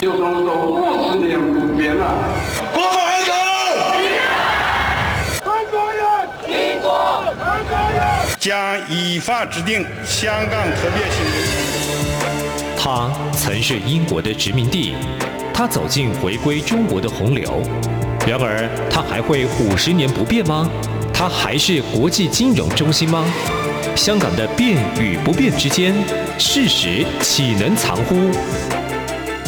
就这么说五十年不变了。国安党，韩国人，民国，韩国人将依法制定香港特别行政区。他曾是英国的殖民地，他走进回归中国的洪流。然而，他还会五十年不变吗？他还是国际金融中心吗？香港的变与不变之间，事实岂能藏乎？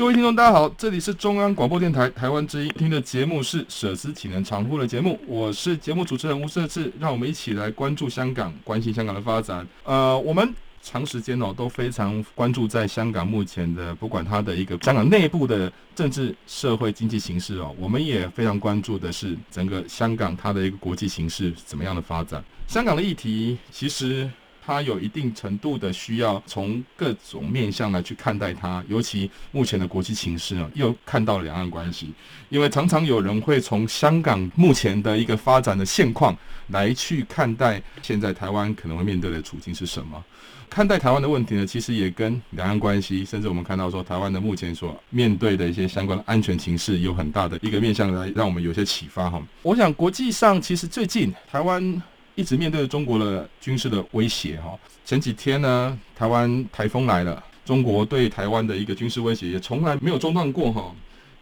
各位听众，大家好，这里是中央广播电台台湾之音，听的节目是“舍之岂能常乎”的节目，我是节目主持人吴社志，让我们一起来关注香港，关心香港的发展。呃，我们长时间哦都非常关注在香港目前的，不管它的一个香港内部的政治、社会、经济形势哦，我们也非常关注的是整个香港它的一个国际形势怎么样的发展。香港的议题其实。它有一定程度的需要从各种面向来去看待它，尤其目前的国际情势啊，又看到了两岸关系，因为常常有人会从香港目前的一个发展的现况来去看待现在台湾可能会面对的处境是什么。看待台湾的问题呢，其实也跟两岸关系，甚至我们看到说台湾的目前所面对的一些相关的安全情势有很大的一个面向来让我们有些启发哈。我想国际上其实最近台湾。一直面对着中国的军事的威胁哈，前几天呢，台湾台风来了，中国对台湾的一个军事威胁也从来没有中断过哈，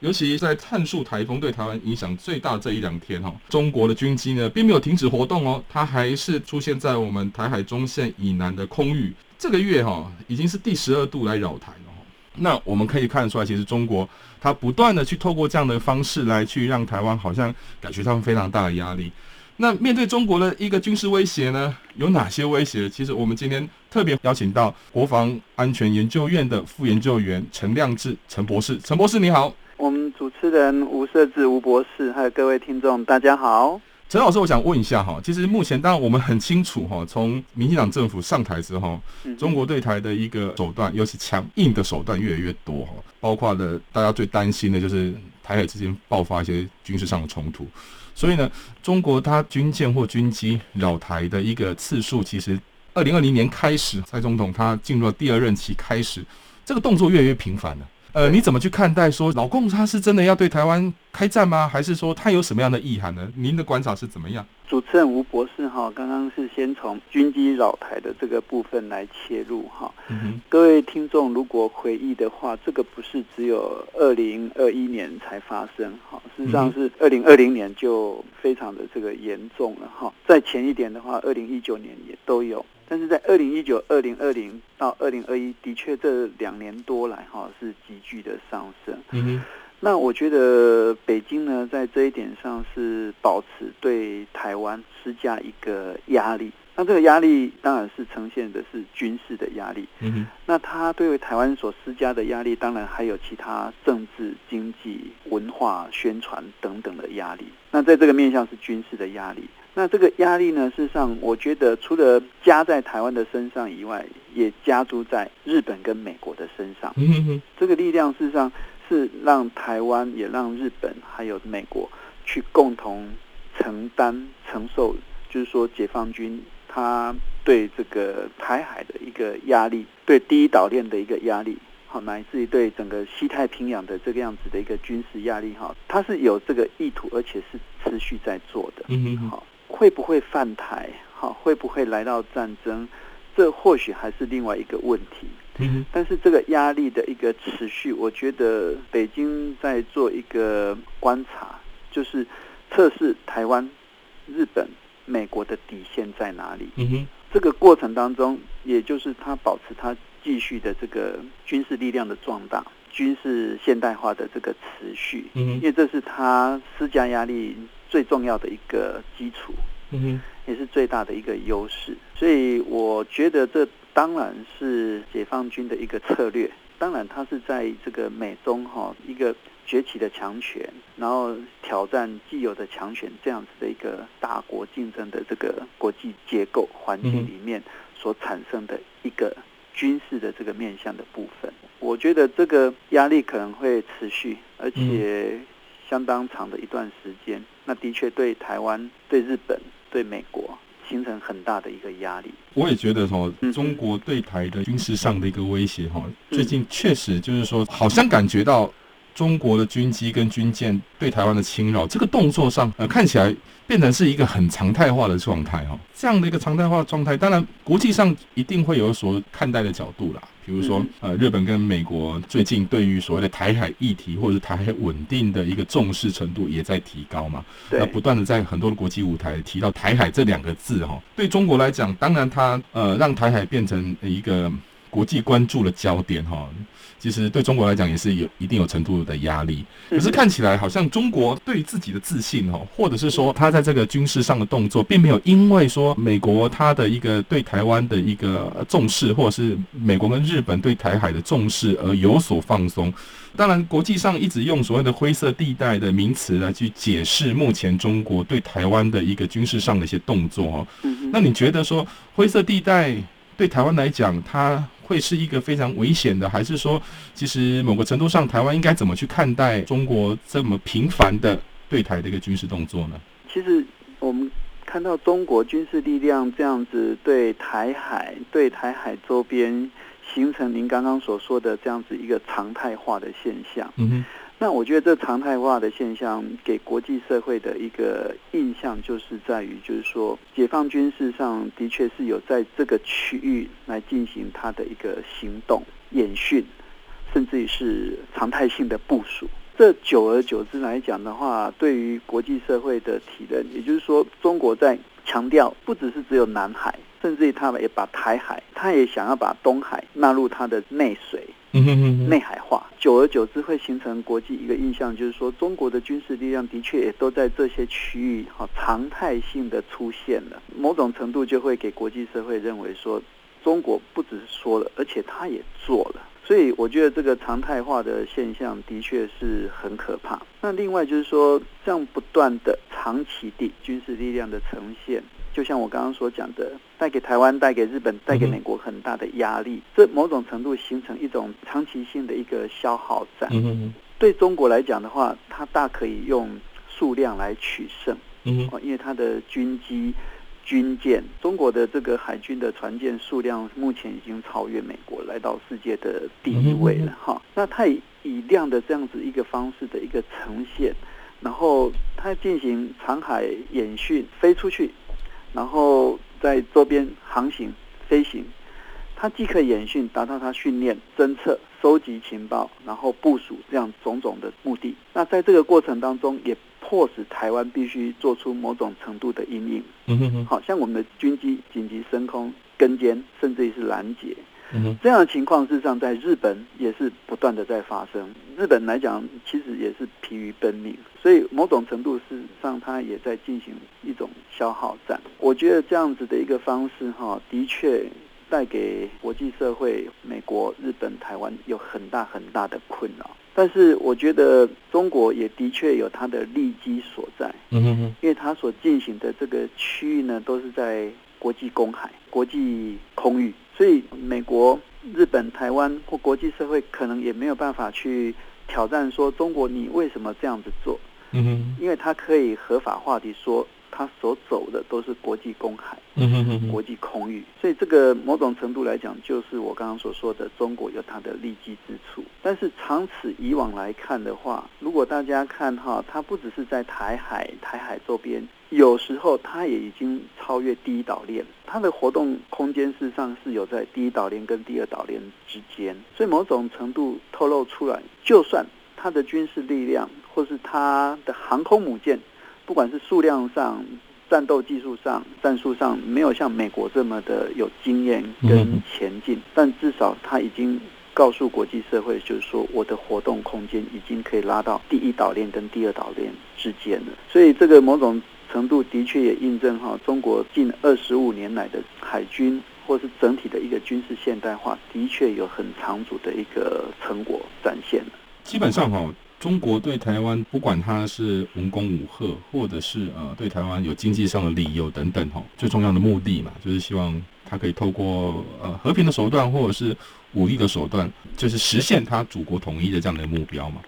尤其在汉树台风对台湾影响最大这一两天哈，中国的军机呢并没有停止活动哦，它还是出现在我们台海中线以南的空域，这个月哈已经是第十二度来扰台了，那我们可以看得出来，其实中国它不断的去透过这样的方式来去让台湾好像感觉到非常大的压力。那面对中国的一个军事威胁呢，有哪些威胁？其实我们今天特别邀请到国防安全研究院的副研究员陈亮志陈博士。陈博士你好，我们主持人吴瑟智吴博士，还有各位听众大家好。陈老师，我想问一下哈，其实目前当然我们很清楚哈，从民进党政府上台之后，中国对台的一个手段，尤其强硬的手段越来越多哈，包括了大家最担心的就是台海之间爆发一些军事上的冲突。所以呢，中国它军舰或军机扰台的一个次数，其实二零二零年开始，蔡总统他进入了第二任期开始，这个动作越来越频繁了。呃，你怎么去看待说老共他是真的要对台湾开战吗？还是说他有什么样的意涵呢？您的观察是怎么样？主持人吴博士哈，刚刚是先从军机扰台的这个部分来切入哈。嗯。各位听众如果回忆的话，这个不是只有二零二一年才发生哈，事实上是二零二零年就非常的这个严重了哈。再前一点的话，二零一九年也都有。但是在二零一九、二零二零到二零二一，的确这两年多来哈是急剧的上升。嗯哼，那我觉得北京呢，在这一点上是保持对台湾施加一个压力。那这个压力当然是呈现的是军事的压力。嗯哼，那他对于台湾所施加的压力，当然还有其他政治、经济、文化、宣传等等的压力。那在这个面向是军事的压力。那这个压力呢，事实上，我觉得除了加在台湾的身上以外，也加诸在日本跟美国的身上。这个力量事实上是让台湾，也让日本还有美国去共同承担、承受，就是说解放军他对这个台海的一个压力，对第一岛链的一个压力，好，乃至于对整个西太平洋的这个样子的一个军事压力，哈，它是有这个意图，而且是持续在做的。嗯哼，好。会不会犯台？好，会不会来到战争？这或许还是另外一个问题。嗯，但是这个压力的一个持续，我觉得北京在做一个观察，就是测试台湾、日本、美国的底线在哪里。嗯哼，这个过程当中，也就是他保持他继续的这个军事力量的壮大、军事现代化的这个持续。因为这是他施加压力。最重要的一个基础，嗯哼，也是最大的一个优势，所以我觉得这当然是解放军的一个策略，当然它是在这个美中哈一个崛起的强权，然后挑战既有的强权这样子的一个大国竞争的这个国际结构环境里面所产生的一个军事的这个面向的部分。我觉得这个压力可能会持续，而且相当长的一段时间。那的确对台湾、对日本、对美国形成很大的一个压力。我也觉得哦，中国对台的军事上的一个威胁哈，最近确实就是说，好像感觉到。中国的军机跟军舰对台湾的侵扰，这个动作上，呃，看起来变成是一个很常态化的状态哈。这样的一个常态化状态，当然国际上一定会有所看待的角度啦。比如说，呃，日本跟美国最近对于所谓的台海议题或者是台海稳定的一个重视程度也在提高嘛。那不断的在很多的国际舞台提到台海这两个字哈。对中国来讲，当然它呃让台海变成一个国际关注的焦点哈。其实对中国来讲也是有一定有程度的压力，可是看起来好像中国对自己的自信哦，或者是说他在这个军事上的动作，并没有因为说美国他的一个对台湾的一个重视，或者是美国跟日本对台海的重视而有所放松。当然，国际上一直用所谓的灰色地带的名词来去解释目前中国对台湾的一个军事上的一些动作哦。那你觉得说灰色地带对台湾来讲，它会是一个非常危险的，还是说，其实某个程度上，台湾应该怎么去看待中国这么频繁的对台的一个军事动作呢？其实我们看到中国军事力量这样子对台海、对台海周边形成您刚刚所说的这样子一个常态化的现象。嗯哼。那我觉得这常态化的现象给国际社会的一个印象，就是在于，就是说，解放军事上的确是有在这个区域来进行它的一个行动、演训，甚至于是常态性的部署。这久而久之来讲的话，对于国际社会的体认，也就是说，中国在强调，不只是只有南海，甚至于他们也把台海，他也想要把东海纳入他的内水。内海化，久而久之会形成国际一个印象，就是说中国的军事力量的确也都在这些区域哈常态性的出现了，某种程度就会给国际社会认为说，中国不只是说了，而且他也做了。所以我觉得这个常态化的现象的确是很可怕。那另外就是说，这样不断的长期的军事力量的呈现。就像我刚刚所讲的，带给台湾、带给日本、带给美国很大的压力，这某种程度形成一种长期性的一个消耗战。对中国来讲的话，它大可以用数量来取胜。因为它的军机、军舰，中国的这个海军的船舰数量目前已经超越美国，来到世界的第一位了。哈，那它以以量的这样子一个方式的一个呈现，然后它进行长海演训，飞出去。然后在周边航行、飞行，它即可演训，达到它训练、侦测、收集情报，然后部署这样种种的目的。那在这个过程当中，也迫使台湾必须做出某种程度的因应。嗯哼哼，好像我们的军机紧急升空、跟监，甚至于是拦截。这样的情况，事实上在日本也是不断的在发生。日本来讲，其实也是疲于奔命，所以某种程度事实上，它也在进行一种消耗战。我觉得这样子的一个方式，哈，的确带给国际社会、美国、日本、台湾有很大很大的困扰。但是，我觉得中国也的确有它的利基所在。嗯哼哼，因为它所进行的这个区域呢，都是在国际公海、国际空域。所以，美国、日本、台湾或国际社会可能也没有办法去挑战说中国，你为什么这样子做？嗯哼，因为他可以合法化地说，他所走的都是国际公海，嗯哼，国际空域。所以，这个某种程度来讲，就是我刚刚所说的，中国有它的利基之处。但是，长此以往来看的话，如果大家看哈，它不只是在台海、台海周边。有时候它也已经超越第一岛链，它的活动空间事实上是有在第一岛链跟第二岛链之间，所以某种程度透露出来，就算它的军事力量或是它的航空母舰，不管是数量上、战斗技术上、战术上没有像美国这么的有经验跟前进，但至少它已经告诉国际社会，就是说我的活动空间已经可以拉到第一岛链跟第二岛链之间了，所以这个某种。程度的确也印证哈，中国近二十五年来的海军或是整体的一个军事现代化，的确有很长足的一个成果展现。基本上哈、中国对台湾，不管它是文攻武吓，或者是呃对台湾有经济上的理由等等哈，最重要的目的嘛，就是希望它可以透过呃和平的手段，或者是武力的手段，就是实现他祖国统一的这样的目标嘛。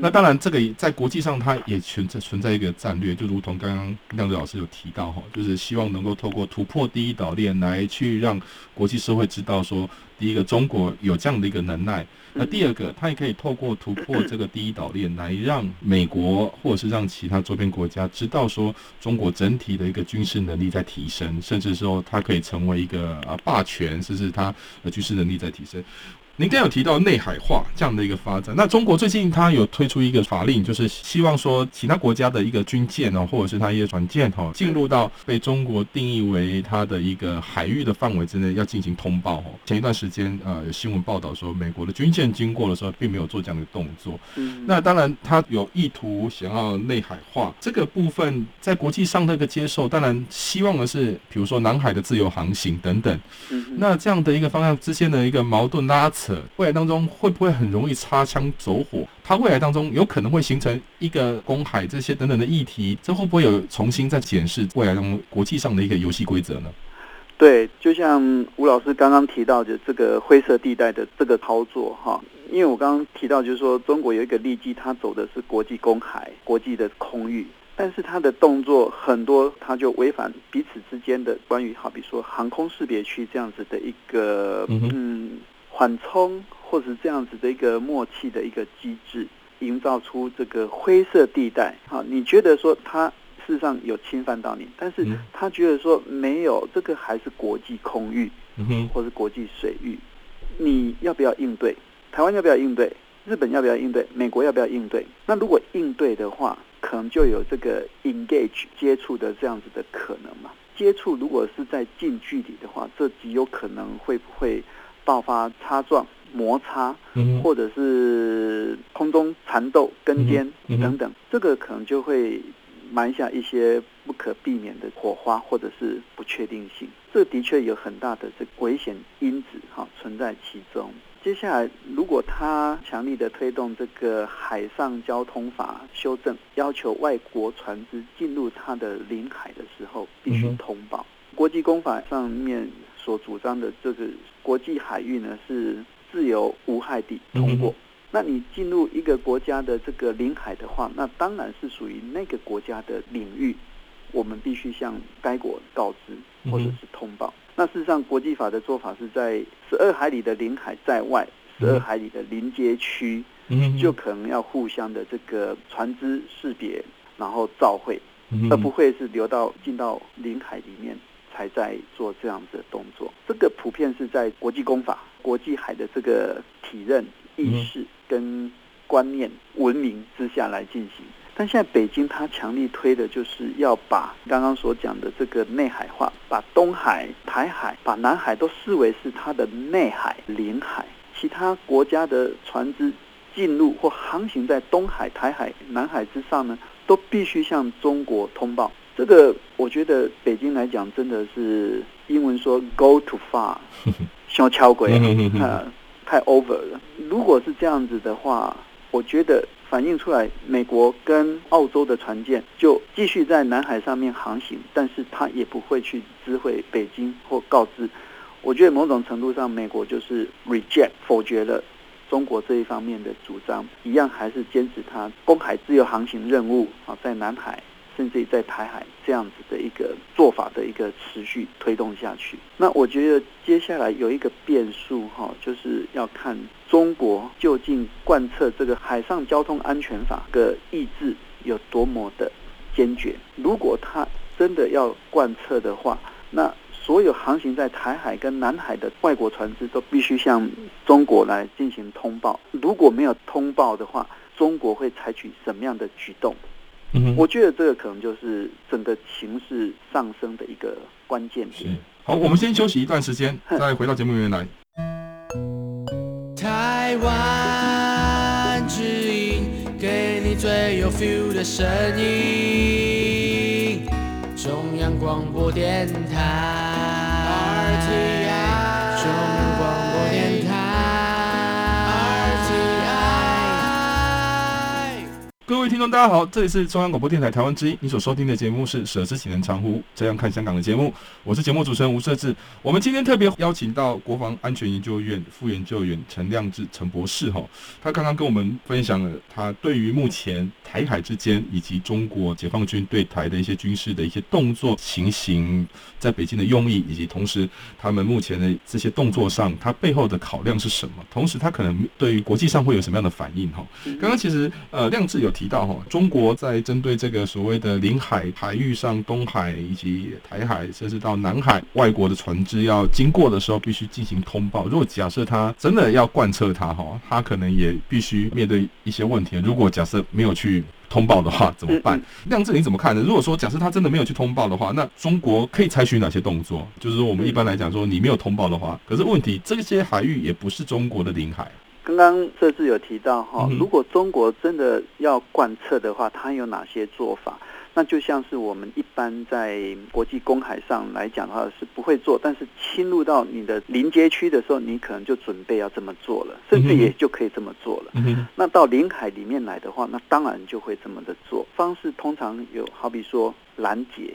那当然，这个在国际上它也存在存在一个战略，就如同刚刚亮子老师有提到哈，就是希望能够透过突破第一岛链来去让国际社会知道说，第一个中国有这样的一个能耐。那第二个，它也可以透过突破这个第一岛链，来让美国或者是让其他周边国家知道说，中国整体的一个军事能力在提升，甚至说它可以成为一个啊霸权，甚至它呃军事能力在提升。您刚有提到内海化这样的一个发展，那中国最近它有推出一个法令，就是希望说其他国家的一个军舰哦，或者是它一些船舰哦，进入到被中国定义为它的一个海域的范围之内，要进行通报哦。前一段时间呃有新闻报道说，美国的军舰经过的时候，并没有做这样的动作。嗯，那当然它有意图想要内海化这个部分，在国际上那个接受，当然希望的是，比如说南海的自由航行等等。嗯，那这样的一个方向之间的一个矛盾拉扯。未来当中会不会很容易擦枪走火？它未来当中有可能会形成一个公海这些等等的议题，这会不会有重新再检视未来当中国际上的一个游戏规则呢？对，就像吴老师刚刚提到的这个灰色地带的这个操作哈，因为我刚刚提到就是说中国有一个利基，它走的是国际公海、国际的空域。但是它的动作很多，它就违反彼此之间的关于好比说航空识别区这样子的一个嗯缓冲，或是这样子的一个默契的一个机制，营造出这个灰色地带。好，你觉得说他事实上有侵犯到你，但是他觉得说没有，这个还是国际空域，嗯或是国际水域，你要不要应对？台湾要不要应对？日本要不要应对？美国要不要应对？那如果应对的话，可能就有这个 engage 接触的这样子的可能嘛？接触如果是在近距离的话，这极有可能会不会爆发擦撞、摩擦，或者是空中缠斗、跟尖等等，这个可能就会埋下一些不可避免的火花，或者是不确定性。这的确有很大的这危险因子哈存在其中。接下来，如果他强力的推动这个海上交通法修正，要求外国船只进入他的领海的时候必须通报。国际公法上面所主张的这个国际海域呢，是自由无害地通过。那你进入一个国家的这个领海的话，那当然是属于那个国家的领域，我们必须向该国告知或者是通报。那事实上，国际法的做法是在十二海里的领海在外，十二海里的临接区，就可能要互相的这个船只识别，然后照会，而不会是流到进到领海里面才在做这样子的动作。这个普遍是在国际公法、国际海的这个体认、意识跟观念、文明之下来进行。但现在北京它强力推的就是要把刚刚所讲的这个内海化，把东海、台海、把南海都视为是它的内海领海，其他国家的船只进入或航行在东海、台海、南海之上呢，都必须向中国通报。这个我觉得北京来讲真的是英文说 “go too far”，像超轨啊，太 over 了。如果是这样子的话，我觉得。反映出来，美国跟澳洲的船舰就继续在南海上面航行，但是他也不会去知会北京或告知。我觉得某种程度上，美国就是 reject 否决了中国这一方面的主张，一样还是坚持他公海自由航行任务啊，在南海。甚至于在台海这样子的一个做法的一个持续推动下去，那我觉得接下来有一个变数哈，就是要看中国究竟贯彻这个海上交通安全法的意志有多么的坚决。如果他真的要贯彻的话，那所有航行在台海跟南海的外国船只都必须向中国来进行通报。如果没有通报的话，中国会采取什么样的举动？我觉得这个可能就是整个情势上升的一个关键点。好，我们先休息一段时间，再回到节目里面来。台湾之音，给你最有 feel 的声音。中央广播电台。各位听众，大家好，这里是中央广播电台台湾之音，你所收听的节目是《舍之岂能长乎？这样看香港》的节目，我是节目主持人吴社志。我们今天特别邀请到国防安全研究院副研究员陈亮志陈博士，哈，他刚刚跟我们分享了他对于目前台海之间以及中国解放军对台的一些军事的一些动作情形，在北京的用意，以及同时他们目前的这些动作上，他背后的考量是什么？同时，他可能对于国际上会有什么样的反应？哈，刚刚其实呃，亮志有。提到哈，中国在针对这个所谓的领海海域上，东海以及台海，甚至到南海，外国的船只要经过的时候，必须进行通报。如果假设他真的要贯彻它哈，他可能也必须面对一些问题。如果假设没有去通报的话，怎么办？亮子你怎么看呢？如果说假设他真的没有去通报的话，那中国可以采取哪些动作？就是说，我们一般来讲说，你没有通报的话，可是问题这些海域也不是中国的领海。刚刚这次有提到哈，如果中国真的要贯彻的话，它有哪些做法？那就像是我们一般在国际公海上来讲的话，是不会做，但是侵入到你的临街区的时候，你可能就准备要这么做了，甚至也就可以这么做了。那到领海里面来的话，那当然就会这么的做。方式通常有，好比说拦截，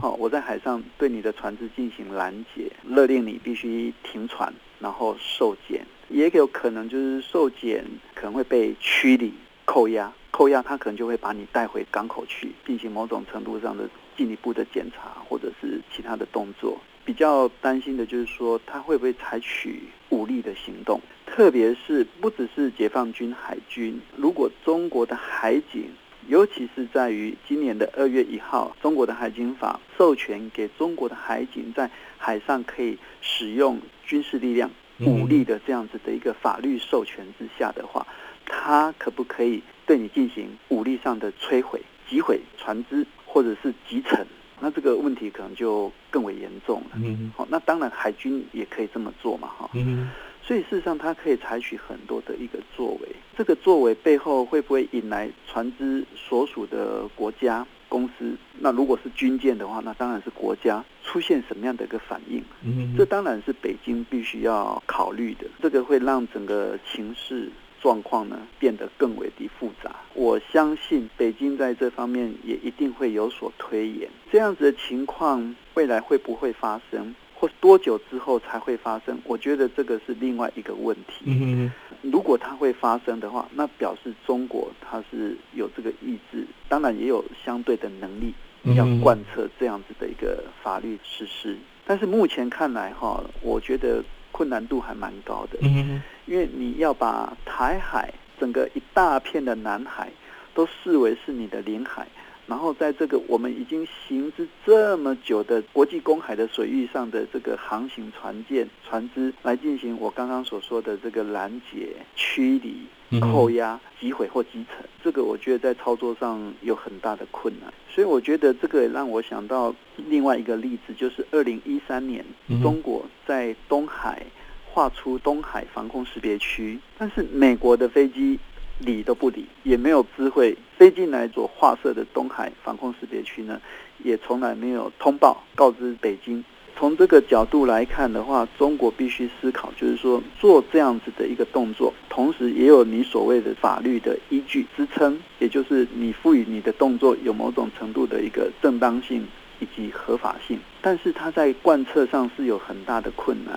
好，我在海上对你的船只进行拦截，勒令你必须停船，然后受检。也有可能就是受检，可能会被驱离、扣押、扣押，他可能就会把你带回港口去进行某种程度上的进一步的检查，或者是其他的动作。比较担心的就是说，他会不会采取武力的行动？特别是不只是解放军海军，如果中国的海警，尤其是在于今年的二月一号，中国的海警法授权给中国的海警在海上可以使用军事力量。武力的这样子的一个法律授权之下的话，他可不可以对你进行武力上的摧毁、击毁船只或者是击沉？那这个问题可能就更为严重了。嗯，好，那当然海军也可以这么做嘛，哈。嗯，所以事实上，他可以采取很多的一个作为。这个作为背后会不会引来船只所属的国家？公司，那如果是军舰的话，那当然是国家出现什么样的一个反应？嗯，这当然是北京必须要考虑的。这个会让整个情势状况呢变得更为的复杂。我相信北京在这方面也一定会有所推演。这样子的情况未来会不会发生？或多久之后才会发生？我觉得这个是另外一个问题。嗯，如果它会发生的话，那表示中国它是有这个意志，当然也有相对的能力要贯彻这样子的一个法律实施。但是目前看来哈，我觉得困难度还蛮高的。嗯，因为你要把台海整个一大片的南海都视为是你的领海。然后在这个我们已经行之这么久的国际公海的水域上的这个航行船舰、船只来进行我刚刚所说的这个拦截、驱离、扣押、击毁或击沉，这个我觉得在操作上有很大的困难。所以我觉得这个也让我想到另外一个例子，就是二零一三年中国在东海划出东海防空识别区，但是美国的飞机。理都不理，也没有知会飞进来所划设的东海防空识别区呢，也从来没有通报告知北京。从这个角度来看的话，中国必须思考，就是说做这样子的一个动作，同时也有你所谓的法律的依据支撑，也就是你赋予你的动作有某种程度的一个正当性。以及合法性，但是它在贯彻上是有很大的困难，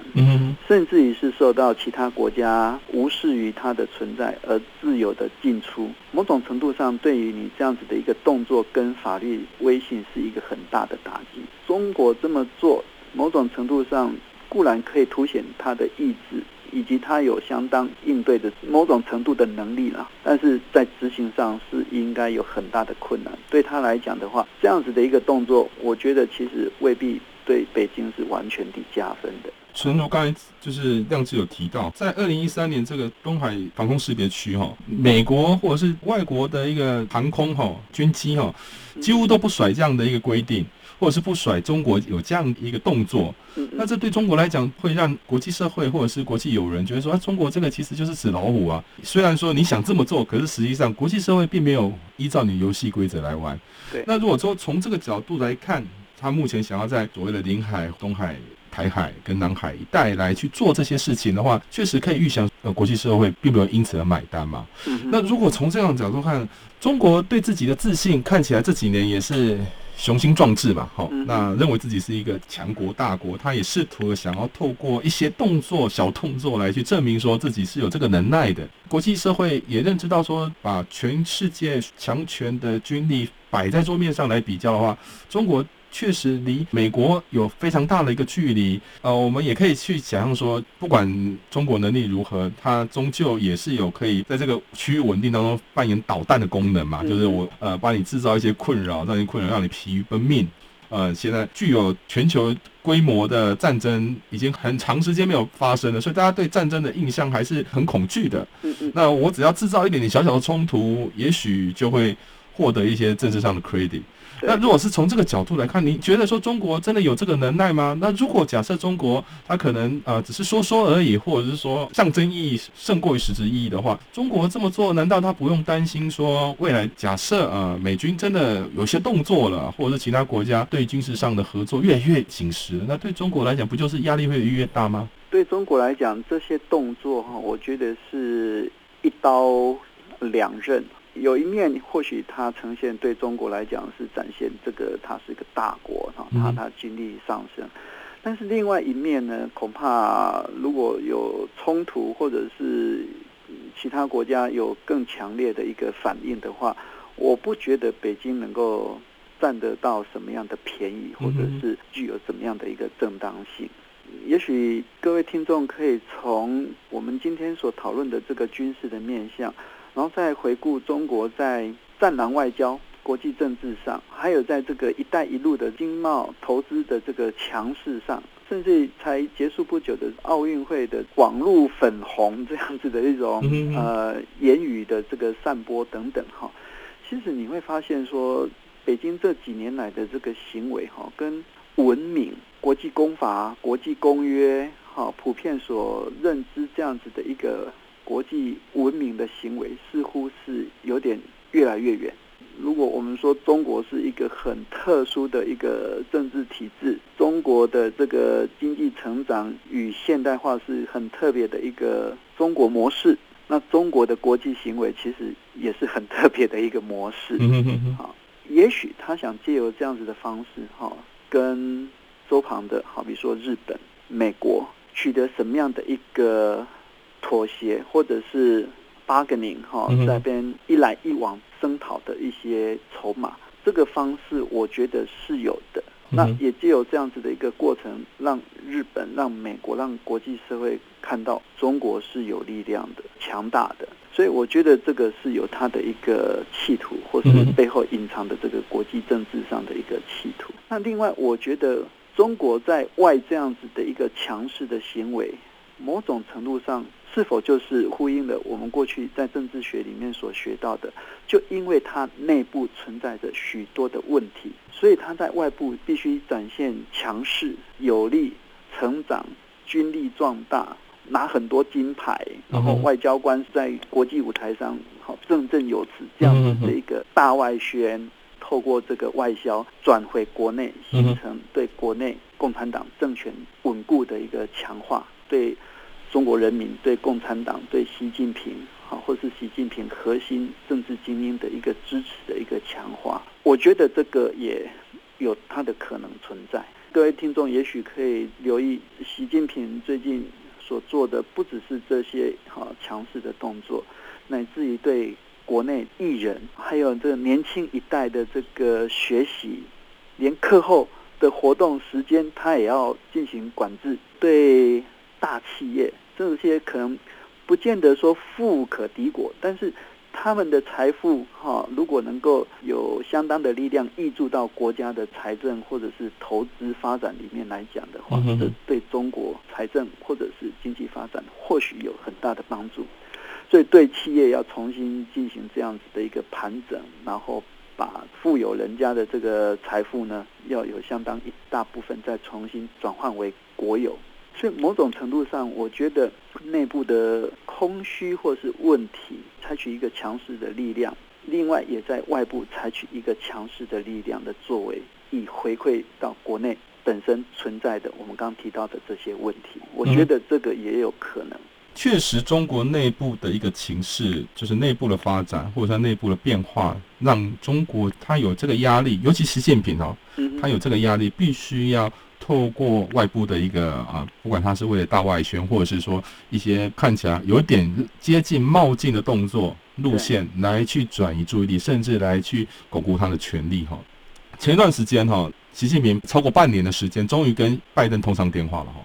甚至于是受到其他国家无视于它的存在而自由的进出，某种程度上对于你这样子的一个动作跟法律威信是一个很大的打击。中国这么做，某种程度上固然可以凸显它的意志。以及他有相当应对的某种程度的能力了，但是在执行上是应该有很大的困难。对他来讲的话，这样子的一个动作，我觉得其实未必对北京是完全的加分的。诚如刚才就是亮志有提到，在二零一三年这个东海防空识别区哈，美国或者是外国的一个航空哈军机哈，几乎都不甩这样的一个规定。或者是不甩中国有这样一个动作，那这对中国来讲会让国际社会或者是国际友人觉得说，啊，中国这个其实就是纸老虎啊。虽然说你想这么做，可是实际上国际社会并没有依照你游戏规则来玩。对。那如果说从这个角度来看，他目前想要在所谓的领海、东海。台海跟南海一带来去做这些事情的话，确实可以预想，呃，国际社会并没有因此而买单嘛。嗯、那如果从这样的角度看，中国对自己的自信看起来这几年也是。雄心壮志嘛，好，那认为自己是一个强国大国，他也试图想要透过一些动作、小动作来去证明说自己是有这个能耐的。国际社会也认知到说，把全世界强权的军力摆在桌面上来比较的话，中国。确实离美国有非常大的一个距离，呃，我们也可以去想象说，不管中国能力如何，它终究也是有可以在这个区域稳定当中扮演导弹的功能嘛，就是我呃帮你制造一些困扰，让你困扰，让你疲于奔命。呃，现在具有全球规模的战争已经很长时间没有发生了，所以大家对战争的印象还是很恐惧的。那我只要制造一点点小小的冲突，也许就会获得一些政治上的 credit。那如果是从这个角度来看，你觉得说中国真的有这个能耐吗？那如果假设中国它可能呃只是说说而已，或者是说象征意义胜过于实质意义的话，中国这么做难道它不用担心说未来假设呃美军真的有些动作了，或者是其他国家对军事上的合作越来越紧实，那对中国来讲不就是压力会越大吗？对中国来讲，这些动作哈，我觉得是一刀两刃。有一面或许它呈现对中国来讲是展现这个它是一个大国哈，它它军力上升，但是另外一面呢，恐怕如果有冲突或者是其他国家有更强烈的一个反应的话，我不觉得北京能够占得到什么样的便宜，或者是具有怎么样的一个正当性。也许各位听众可以从我们今天所讨论的这个军事的面向。然后再回顾中国在战狼外交、国际政治上，还有在这个“一带一路”的经贸投资的这个强势上，甚至才结束不久的奥运会的网络粉红这样子的一种呃言语的这个散播等等哈，其实你会发现说，北京这几年来的这个行为哈，跟文明、国际公法、国际公约哈，普遍所认知这样子的一个。国际文明的行为似乎是有点越来越远。如果我们说中国是一个很特殊的一个政治体制，中国的这个经济成长与现代化是很特别的一个中国模式，那中国的国际行为其实也是很特别的一个模式。好，也许他想借由这样子的方式，哈，跟周旁的好比说日本、美国取得什么样的一个。妥协或者是 bargaining 哈，在边一来一往声讨的一些筹码，这个方式我觉得是有的。那也只有这样子的一个过程，让日本、让美国、让国际社会看到中国是有力量的、强大的。所以我觉得这个是有他的一个企图，或是背后隐藏的这个国际政治上的一个企图。那另外，我觉得中国在外这样子的一个强势的行为，某种程度上。是否就是呼应了我们过去在政治学里面所学到的？就因为它内部存在着许多的问题，所以它在外部必须展现强势、有力、成长、军力壮大、拿很多金牌，然后外交官在国际舞台上好振振有词，这样子的一个大外宣，透过这个外销转回国内，形成对国内共产党政权稳固的一个强化，对。中国人民对共产党、对习近平，好，或是习近平核心政治精英的一个支持的一个强化，我觉得这个也有它的可能存在。各位听众也许可以留意，习近平最近所做的不只是这些好强势的动作，乃至于对国内艺人，还有这年轻一代的这个学习，连课后的活动时间他也要进行管制，对大企业。这些可能不见得说富可敌国，但是他们的财富哈，如果能够有相当的力量挹注到国家的财政或者是投资发展里面来讲的话，这对中国财政或者是经济发展或许有很大的帮助。所以对企业要重新进行这样子的一个盘整，然后把富有人家的这个财富呢，要有相当一大部分再重新转换为国有。所以某种程度上，我觉得内部的空虚或是问题，采取一个强势的力量；另外，也在外部采取一个强势的力量的作为，以回馈到国内，本身存在的我们刚刚提到的这些问题。我觉得这个也有可能。确实，中国内部的一个情势，就是内部的发展或者它内部的变化，让中国它有这个压力，尤其习近平哦，他有这个压力，必须要透过外部的一个啊，不管他是为了大外宣，或者是说一些看起来有点接近冒进的动作路线，来去转移注意力，甚至来去巩固他的权利哈。前一段时间哈，习近平超过半年的时间，终于跟拜登通上电话了哈。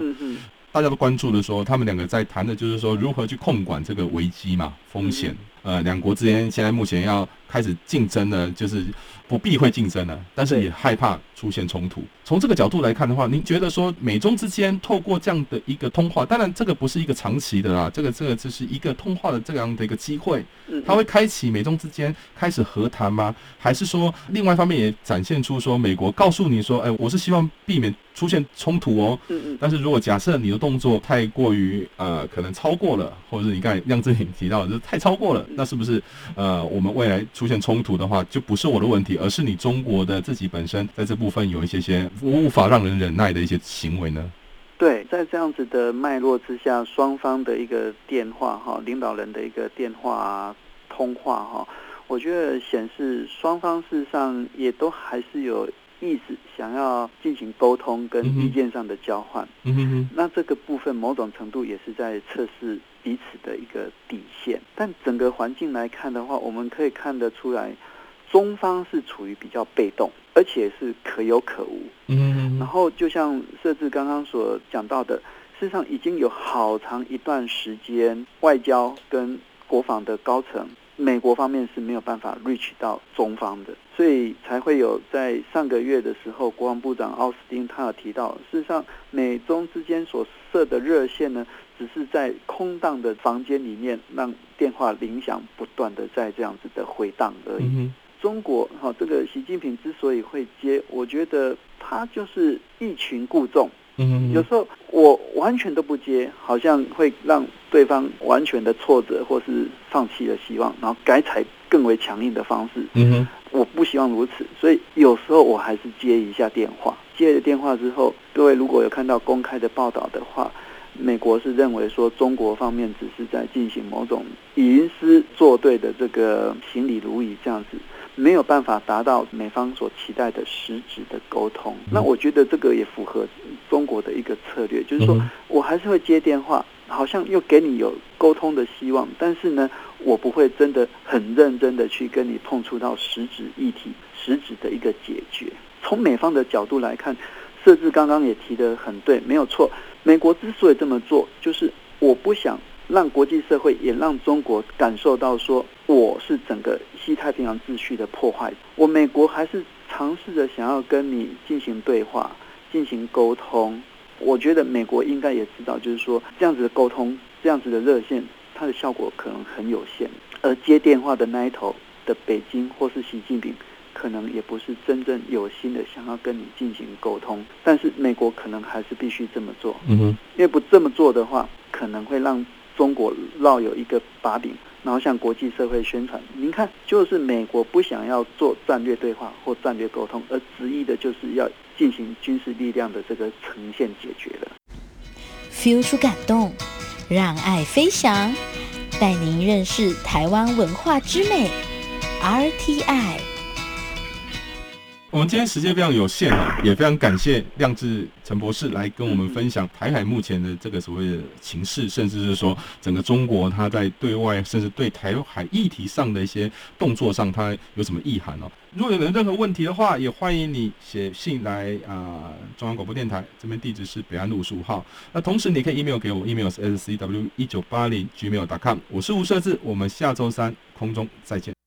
大家都关注的说，他们两个在谈的就是说，如何去控管这个危机嘛，风险。呃，两国之间现在目前要开始竞争呢，就是不避讳竞争了，但是也害怕出现冲突。从这个角度来看的话，您觉得说美中之间透过这样的一个通话，当然这个不是一个长期的啦，这个这个只是一个通话的这样的一个机会，它会开启美中之间开始和谈吗？还是说另外一方面也展现出说美国告诉你说，哎，我是希望避免出现冲突哦。但是如果假设你的动作太过于呃可能超过了，或者是你刚才亮震提到的，就是太超过了。那是不是呃，我们未来出现冲突的话，就不是我的问题，而是你中国的自己本身在这部分有一些些无法让人忍耐的一些行为呢？对，在这样子的脉络之下，双方的一个电话哈，领导人的一个电话通话哈，我觉得显示双方事实上也都还是有。意思想要进行沟通跟意见上的交换，嗯哼哼，那这个部分某种程度也是在测试彼此的一个底线。但整个环境来看的话，我们可以看得出来，中方是处于比较被动，而且是可有可无。嗯哼，然后就像设置刚刚所讲到的，事实上已经有好长一段时间，外交跟国防的高层。美国方面是没有办法 reach 到中方的，所以才会有在上个月的时候，国防部长奥斯汀他有提到，事实上美中之间所设的热线呢，只是在空荡的房间里面，让电话铃响不断的在这样子的回荡而已。嗯、中国哈，这个习近平之所以会接，我觉得他就是欲擒故纵。嗯，有时候我完全都不接，好像会让对方完全的挫折，或是放弃了希望，然后改采更为强硬的方式。嗯哼，我不希望如此，所以有时候我还是接一下电话。接了电话之后，各位如果有看到公开的报道的话，美国是认为说中国方面只是在进行某种吟诗作对的这个行礼如仪这样子。没有办法达到美方所期待的实质的沟通，那我觉得这个也符合中国的一个策略，就是说我还是会接电话，好像又给你有沟通的希望，但是呢，我不会真的很认真的去跟你碰触到实质议题、实质的一个解决。从美方的角度来看，设置刚刚也提的很对，没有错。美国之所以这么做，就是我不想。让国际社会也让中国感受到说，我是整个西太平洋秩序的破坏。我美国还是尝试着想要跟你进行对话、进行沟通。我觉得美国应该也知道，就是说这样子的沟通、这样子的热线，它的效果可能很有限。而接电话的那一头的北京或是习近平，可能也不是真正有心的想要跟你进行沟通。但是美国可能还是必须这么做。嗯哼，因为不这么做的话，可能会让。中国绕有一个把柄，然后向国际社会宣传。您看，就是美国不想要做战略对话或战略沟通，而执意的就是要进行军事力量的这个呈现解决了。feel 出感动，让爱飞翔，带您认识台湾文化之美。RTI。我们今天时间非常有限啊，也非常感谢亮智陈博士来跟我们分享台海目前的这个所谓的情势，甚至是说整个中国它在对外甚至对台海议题上的一些动作上，它有什么意涵哦？如果有人任何问题的话，也欢迎你写信来啊、中央广播电台这边地址是北安路十五号。那同时你可以 email 给我，email 是 scw 一九八零 gmail.com。我是吴设志，我们下周三空中再见。